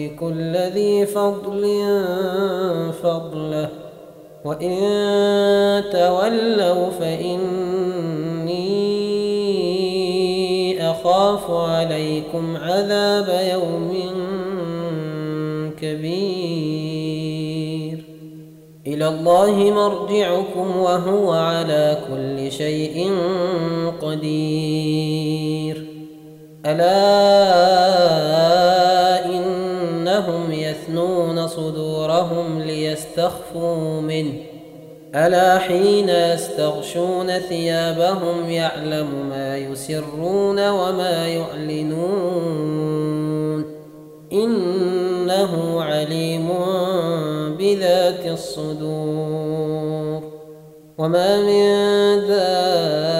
ويؤت كل ذي فضل فضله وإن تولوا فإني أخاف عليكم عذاب يوم كبير إلى الله مرجعكم وهو على كل شيء قدير ألا صدورهم ليستخفوا منه. ألا حين يستغشون ثيابهم يعلم ما يسرون وما يعلنون. إنه عليم بذات الصدور. وما من دابة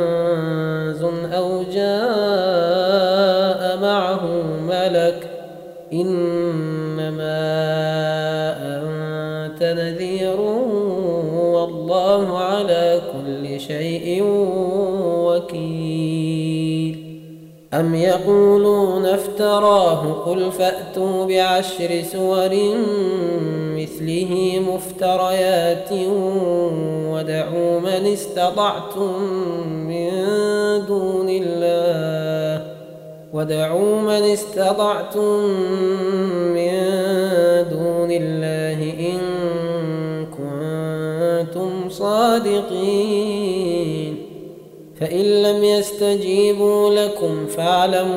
إنما أنت نذير والله على كل شيء وكيل. أم يقولون افتراه قل فأتوا بعشر سور مثله مفتريات ودعوا من استطعتم من دون الله. ودعوا من استطعتم من دون الله إن كنتم صادقين فإن لم يستجيبوا لكم فاعلموا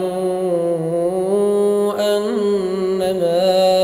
أنما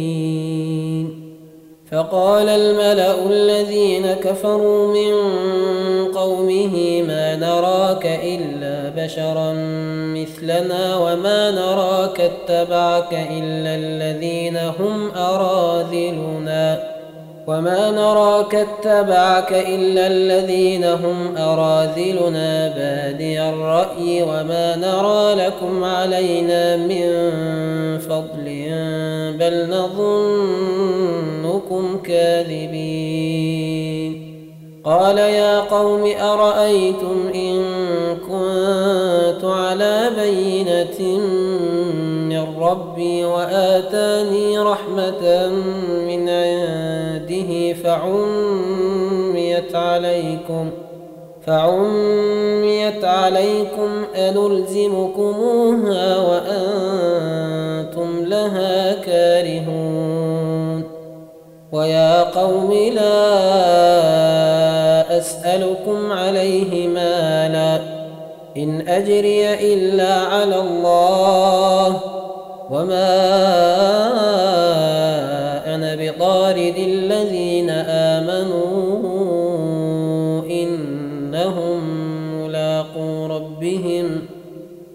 فقال الملأ الذين كفروا من قومه ما نراك إلا بشرا مثلنا وما نراك اتبعك إلا الذين هم أراذلنا. وما نراك اتبعك إلا الذين هم أراذلنا بادي الرأي وما نرى لكم علينا من فضل بل نظنكم كاذبين قال يا قوم أرأيتم إن كنت على بينة من ربي وآتاني رحمة من فعميت عليكم فعميت عليكم أنلزمكموها وأنتم لها كارهون ويا قوم لا أسألكم عليه مالا إن أجري إلا على الله وما بطارد الذين آمنوا إنهم ملاقو ربهم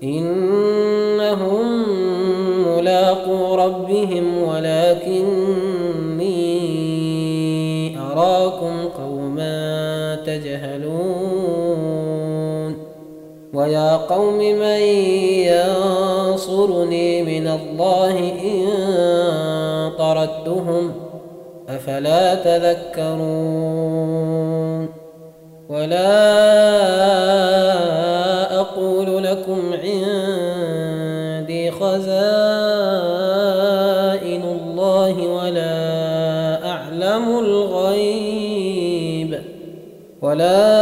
إنهم ملاقو ربهم ولكني أراكم قوما تجهلون. ويا قوم من ينصرني من الله إن طردتهم أفلا تذكرون ولا أقول لكم عندي خزائن الله ولا أعلم الغيب ولا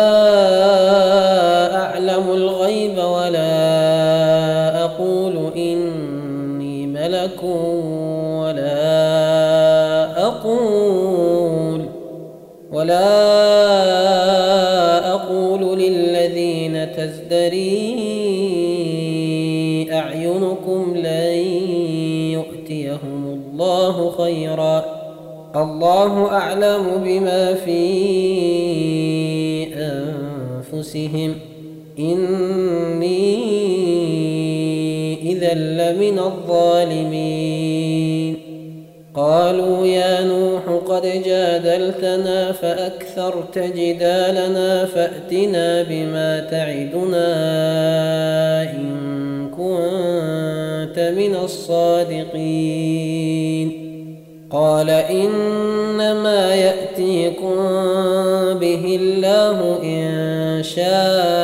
ولا أقول للذين تزدري أعينكم لن يؤتيهم الله خيرا. الله أعلم بما في أنفسهم. إني إذا لمن الظالمين. قالوا يا نوح قد جادلتنا فأكثرت جدالنا فأتنا بما تعدنا إن كنت من الصادقين قال إنما يأتيكم به الله إن شاء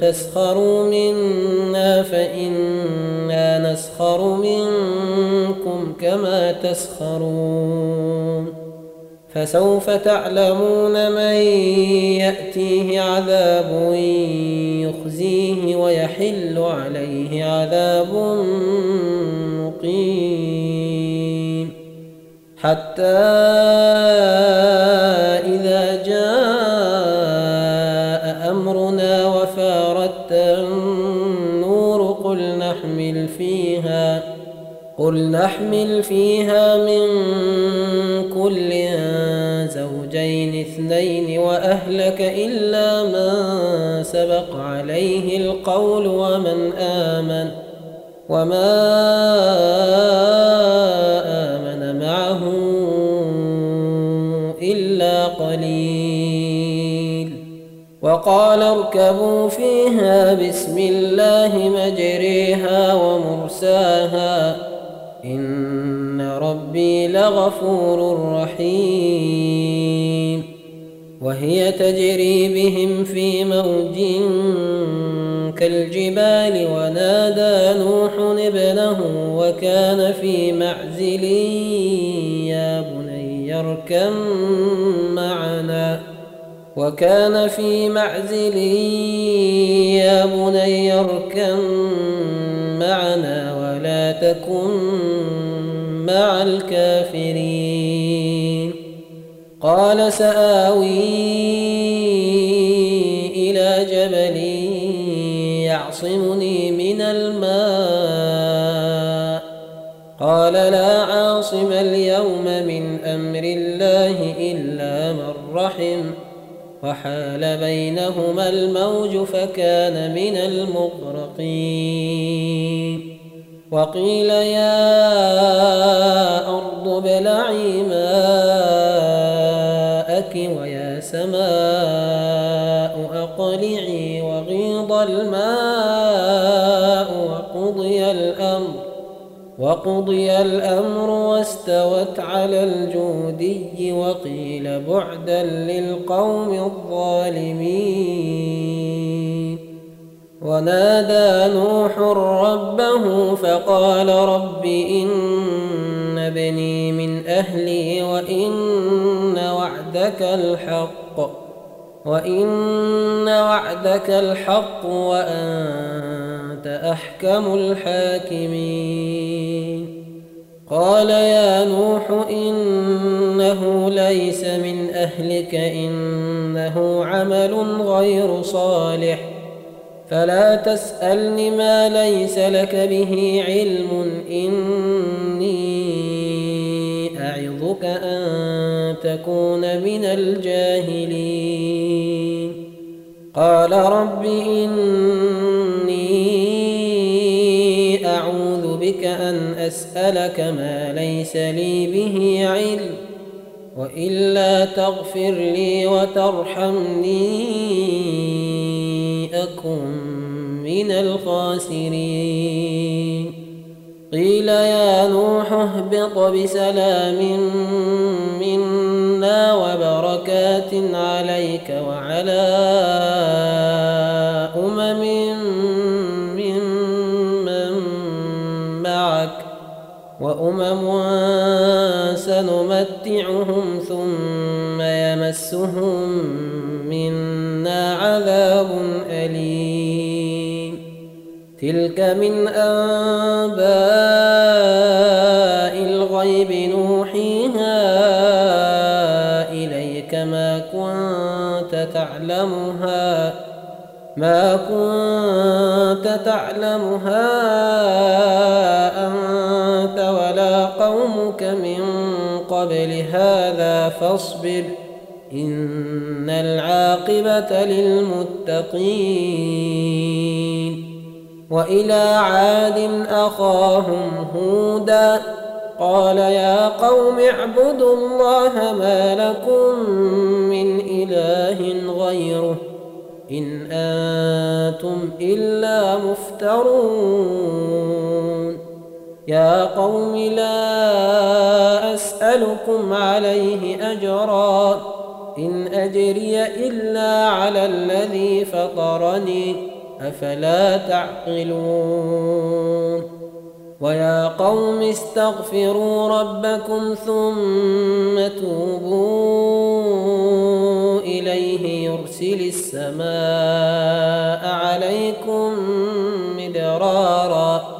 تسخروا منا فإنا نسخر منكم كما تسخرون. فسوف تعلمون من يأتيه عذاب يخزيه ويحل عليه عذاب مقيم. حتى نحمل فيها قل نحمل فيها من كل زوجين اثنين وأهلك إلا من سبق عليه القول ومن آمن وما وقال اركبوا فيها بسم الله مجريها ومرساها. إن ربي لغفور رحيم. وهي تجري بهم في موج كالجبال ونادى نوح ابنه وكان في معزل يا بني اركم وكان في معزل يا بني اركم معنا ولا تكن مع الكافرين. قال سآوي إلى جبل يعصمني من الماء. قال لا عاصم اليوم من أمر الله إلا من رحم. وحال بينهما الموج فكان من المغرقين. وقيل يا أرض ابلعي ماءك ويا سماء أقلعي وغيض الماء وقضي الأمر واستوت على الجودي وقيل بعدا للقوم الظالمين. ونادى نوح ربه فقال رب إن ابني من أهلي وإن وعدك الحق وإن وعدك الحق وأنت أحكم الحاكمين. قال يا نوح إنه ليس من أهلك إنه عمل غير صالح. فلا تسألني ما ليس لك به علم إني أعظك أن تكون من الجاهلين. قال رب إني أعوذ بك أن أسألك ما ليس لي به علم وإلا تغفر لي وترحمني أكن من الخاسرين. قيل يا نوح اهبط بسلام منا وبركات عليك وعلى وأمم سنمتعهم ثم يمسهم منا عذاب أليم. تلك من أنباء الغيب نوحيها إليك ما كنت تعلمها ما كنت تعلمها أنت قبل هذا فاصبر إن العاقبة للمتقين وإلى عاد أخاهم هودا قال يا قوم اعبدوا الله ما لكم من إله غيره إن أنتم إلا مفترون يا قوم لا أسألكم عليه أجرا إن أجري إلا على الذي فطرني أفلا تعقلون؟ ويا قوم استغفروا ربكم ثم توبوا إليه يرسل السماء عليكم مدرارا.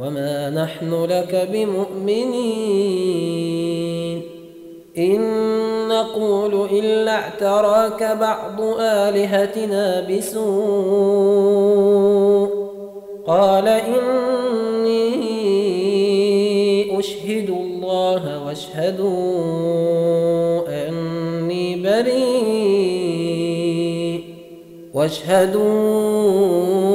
وما نحن لك بمؤمنين إن نقول إلا اعتراك بعض آلهتنا بسوء قال إني أشهد الله واشهدوا أني بريء واشهدوا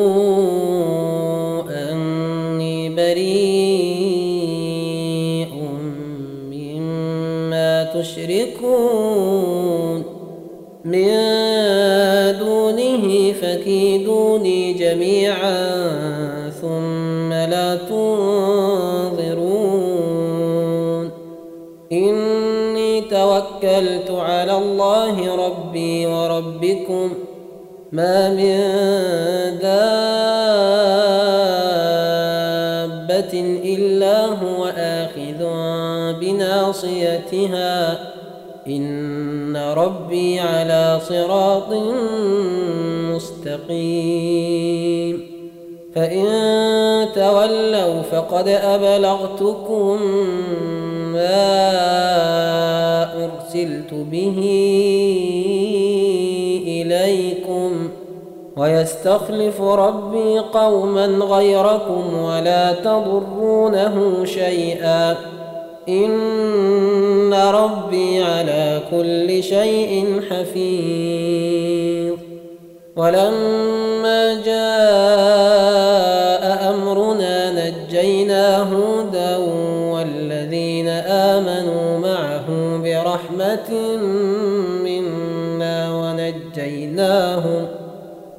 تشركون من دونه فكيدوني جميعا ثم لا تنظرون. إني توكلت على الله ربي وربكم. ما من دابة إلا هو آخذ بناصيتها. إن ربي على صراط مستقيم فإن تولوا فقد أبلغتكم ما أرسلت به إليكم ويستخلف ربي قوما غيركم ولا تضرونه شيئا إن ربي على كل شيء حفيظ. ولما جاء أمرنا نجينا هودا والذين آمنوا معه برحمة منا ونجيناهم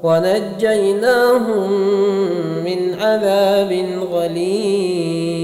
ونجيناهم من عذاب غليظ.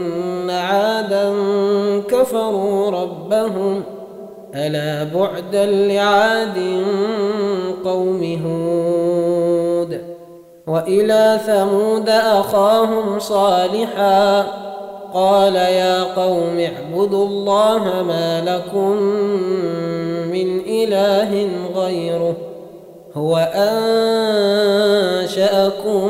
كفروا ربهم ألا بعدا لعاد قوم هود وإلى ثمود أخاهم صالحا قال يا قوم اعبدوا الله ما لكم من إله غيره هو أنشأكم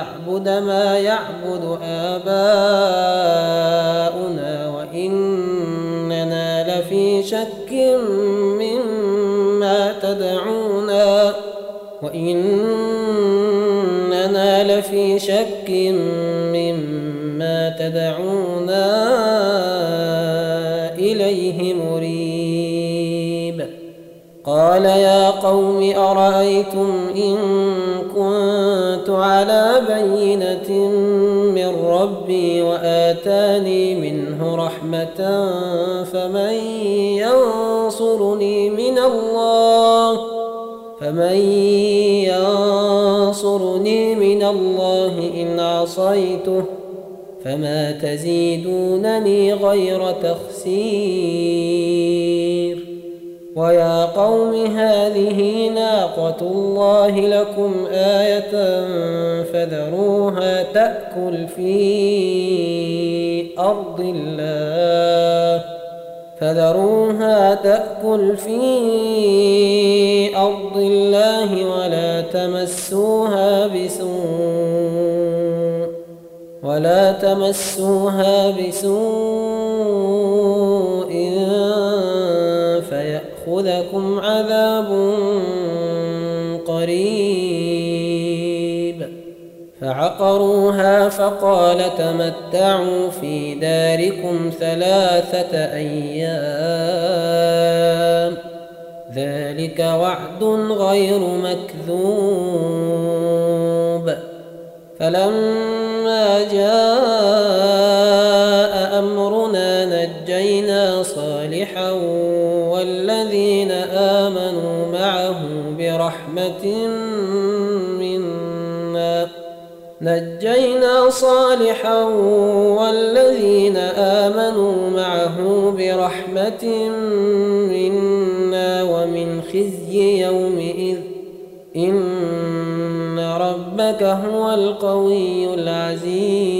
نعبد ما يعبد آباؤنا وإننا لفي شك مما تدعونا وإننا لفي شك مما تدعونا إليه مريب. قال يا قوم أرأيتم إن بينة من ربي وآتاني منه رحمة فمن ينصرني من الله فمن ينصرني من الله إن عصيته فما تزيدونني غير تخسير ويا قوم هذه ناقة الله لكم آية فذروها تأكل في أرض الله فذروها تأكل في أرض الله ولا تمسوها بسوء ولا تمسوها بسوء فيأخذكم عذاب قريب. فعقروها فقال تمتعوا في داركم ثلاثة أيام. ذلك وعد غير مكذوب. فلما جاء أمرنا نجينا صالحا والذين آمنوا معه برحمة منا نجينا صالحا والذين آمنوا معه برحمة منا ومن خزي يومئذ إن ربك هو القوي العزيز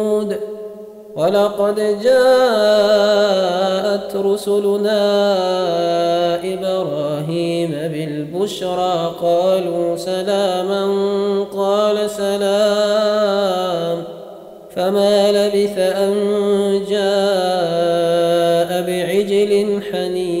ولقد جاءت رسلنا إبراهيم بالبشرى قالوا سلاما قال سلام. فما لبث أن جاء بعجل حنيذ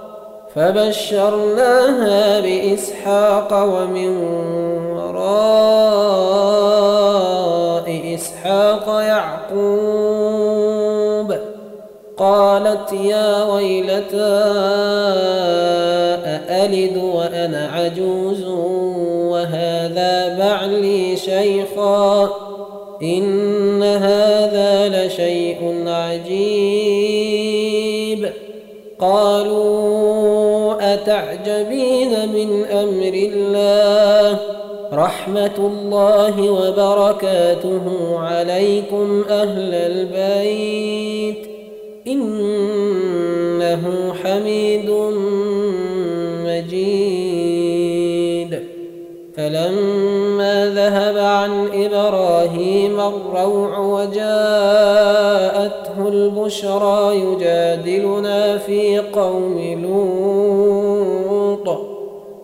فبشرناها بإسحاق ومن وراء إسحاق يعقوب. قالت يا ويلتى أألد وأنا عجوز وهذا بعلي شيخا؟ إن هذا لشيء عجيب. قالوا أتعجبين من أمر الله رحمة الله وبركاته عليكم أهل البيت إنه حميد مجيد فلما ذهب عن إبراهيم الروع وجاءته البشرى يجادلنا في قوم لوط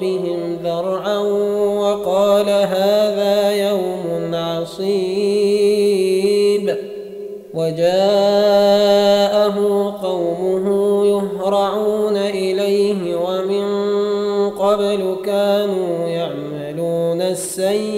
بهم ذرعا وقال هذا يوم عصيب. وجاءه قومه يهرعون إليه ومن قبل كانوا يعملون السيئات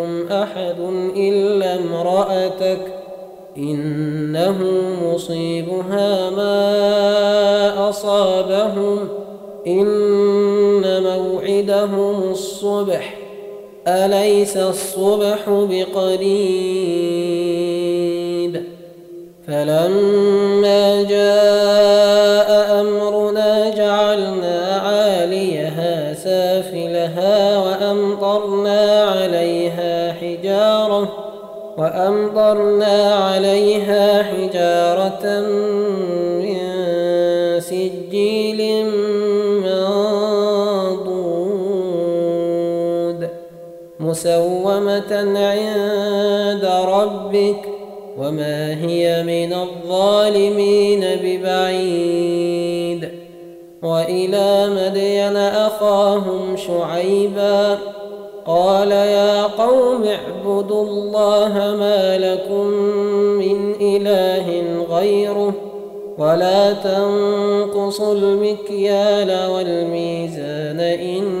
أحد إلا امرأتك إنه مصيبها ما أصابهم. إن موعدهم الصبح. أليس الصبح بقريب؟ فلما جاء وأمطرنا عليها حجارة من سجيل منضود مسومة عند ربك وما هي من الظالمين ببعيد وإلى مدين أخاهم شعيباً قال يا قوم اعبدوا الله ما لكم من إله غيره ولا تنقصوا المكيال والميزان إني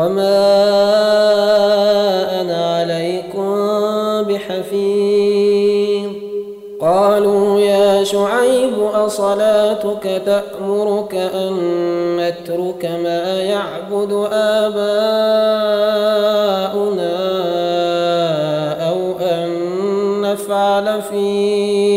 وما أنا عليكم بحفيظ قالوا يا شعيب أصلاتك تأمرك أن نترك ما يعبد آباؤنا أو أن نفعل في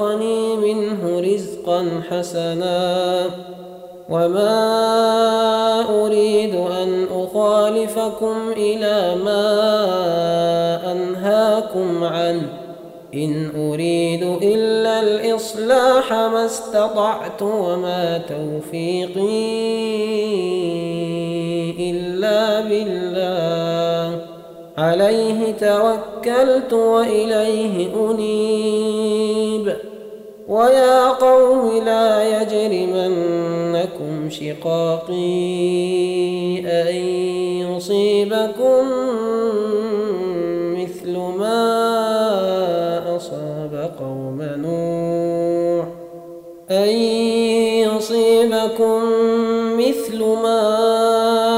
ورزقني منه رزقا حسنا وما أريد أن أخالفكم إلى ما أنهاكم عنه. إن أريد إلا الإصلاح ما استطعت وما توفيقي إلا بالله. عليه توكلت وإليه أنيب. ويا قوم لا يجرمنكم شقاقي أن يصيبكم مثل ما أصاب قوم نوح. أن يصيبكم مثل ما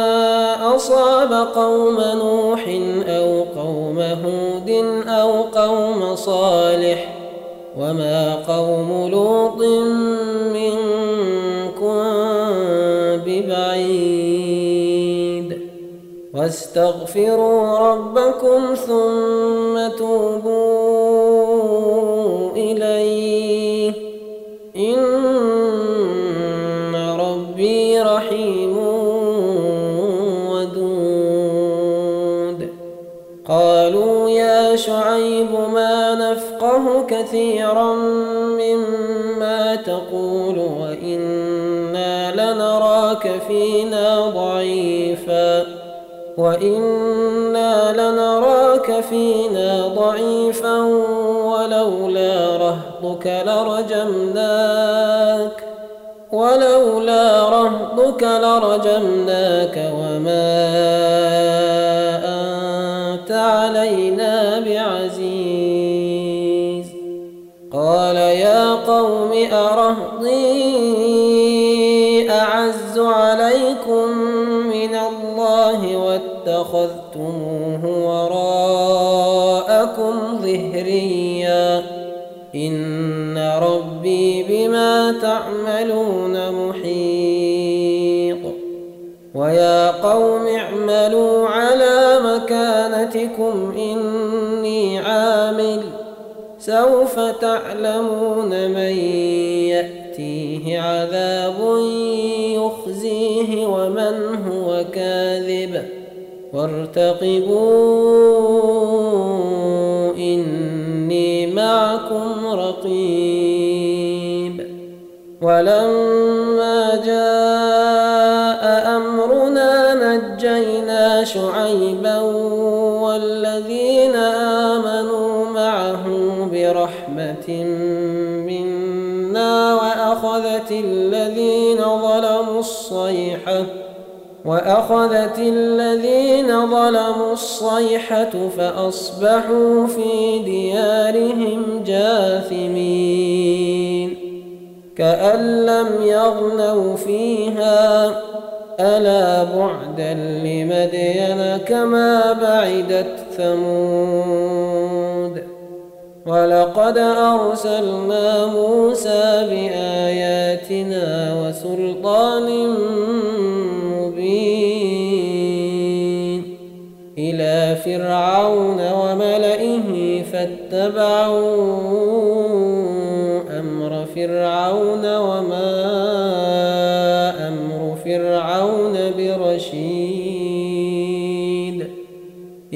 أصاب قوم نوح أو قوم هود أو قوم صالح وما قوم لوط منكم ببعيد واستغفروا ربكم ثم توبوا إليه كثيرا مما تقول وإنا لنراك فينا ضعيفا وإنا لنراك فينا ضعيفا ولولا رهطك لرجمناك ولولا رهطك لرجمناك وما قوم أرهطي أعز عليكم من الله واتخذتموه وراءكم ظهريا. إن ربي بما تعملون محيط. ويا قوم اعملوا على مكانتكم إني عامل سوف تعلمون من يأتيه عذاب يخزيه ومن هو كاذب. وارتقبوا إني معكم رقيب. ولما جاء أمرنا نجينا شعيبا وأخذت الذين ظلموا الصيحة وأخذت الذين ظلموا الصيحة فأصبحوا في ديارهم جاثمين. كأن لم يغنوا فيها ألا بعدا لمدين كما بعدت ثمود. ولقد أرسلنا موسى بآياتنا وسلطان مبين إلى فرعون وملئه فاتبعوا أمر فرعون وما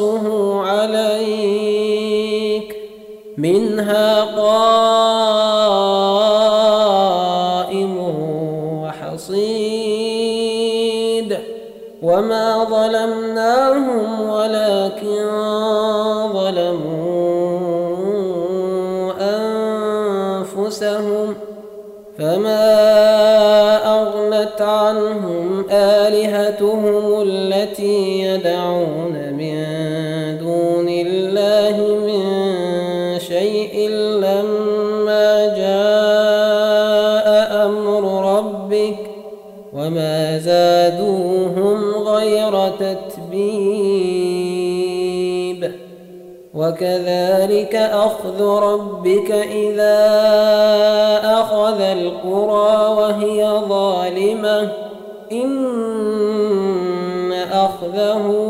نقصه عليك منها قائم زادوهم غير تتبيب. وكذلك أخذ ربك إذا أخذ القرى وهي ظالمة. إن أخذه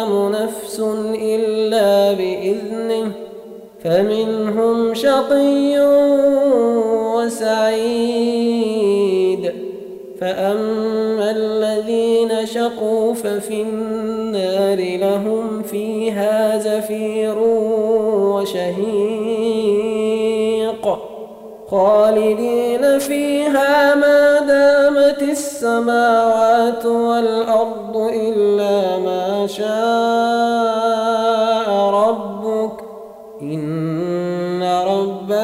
فمنهم شقي وسعيد. فأما الذين شقوا ففي النار لهم فيها زفير وشهيق. خالدين فيها ما دامت السماوات والأرض إلا ما شاء.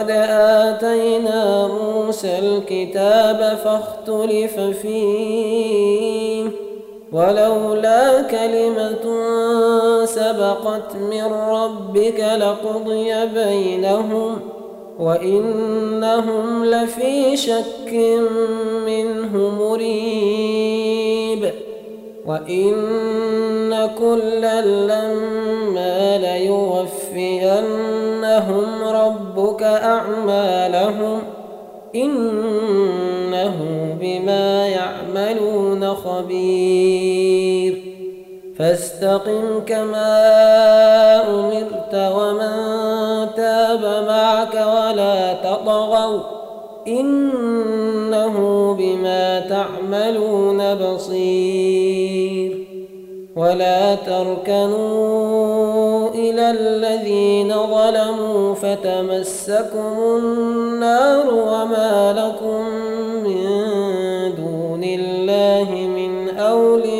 ولقد آتينا موسى الكتاب فاختلف فيه ولولا كلمة سبقت من ربك لقضي بينهم وإنهم لفي شك منه مريب وإن كلا لما ليوفينهم ربك أعمالهم إنه بما يعملون خبير. فاستقم كما أمرت ومن تاب معك ولا تطغوا إنه بما تعملون بصير. ولا تركنوا إلى الذين ظلموا فتمسكم النار وما لكم من دون الله من أولياء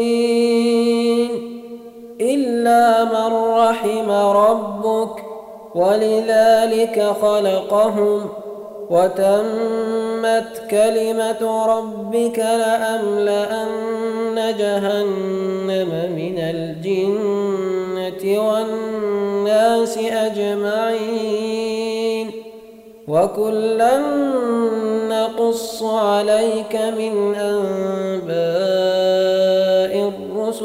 رحم ربك ولذلك خلقهم وتمت كلمة ربك لأملأن جهنم من الجنة والناس أجمعين وكلا نقص عليك من أنباء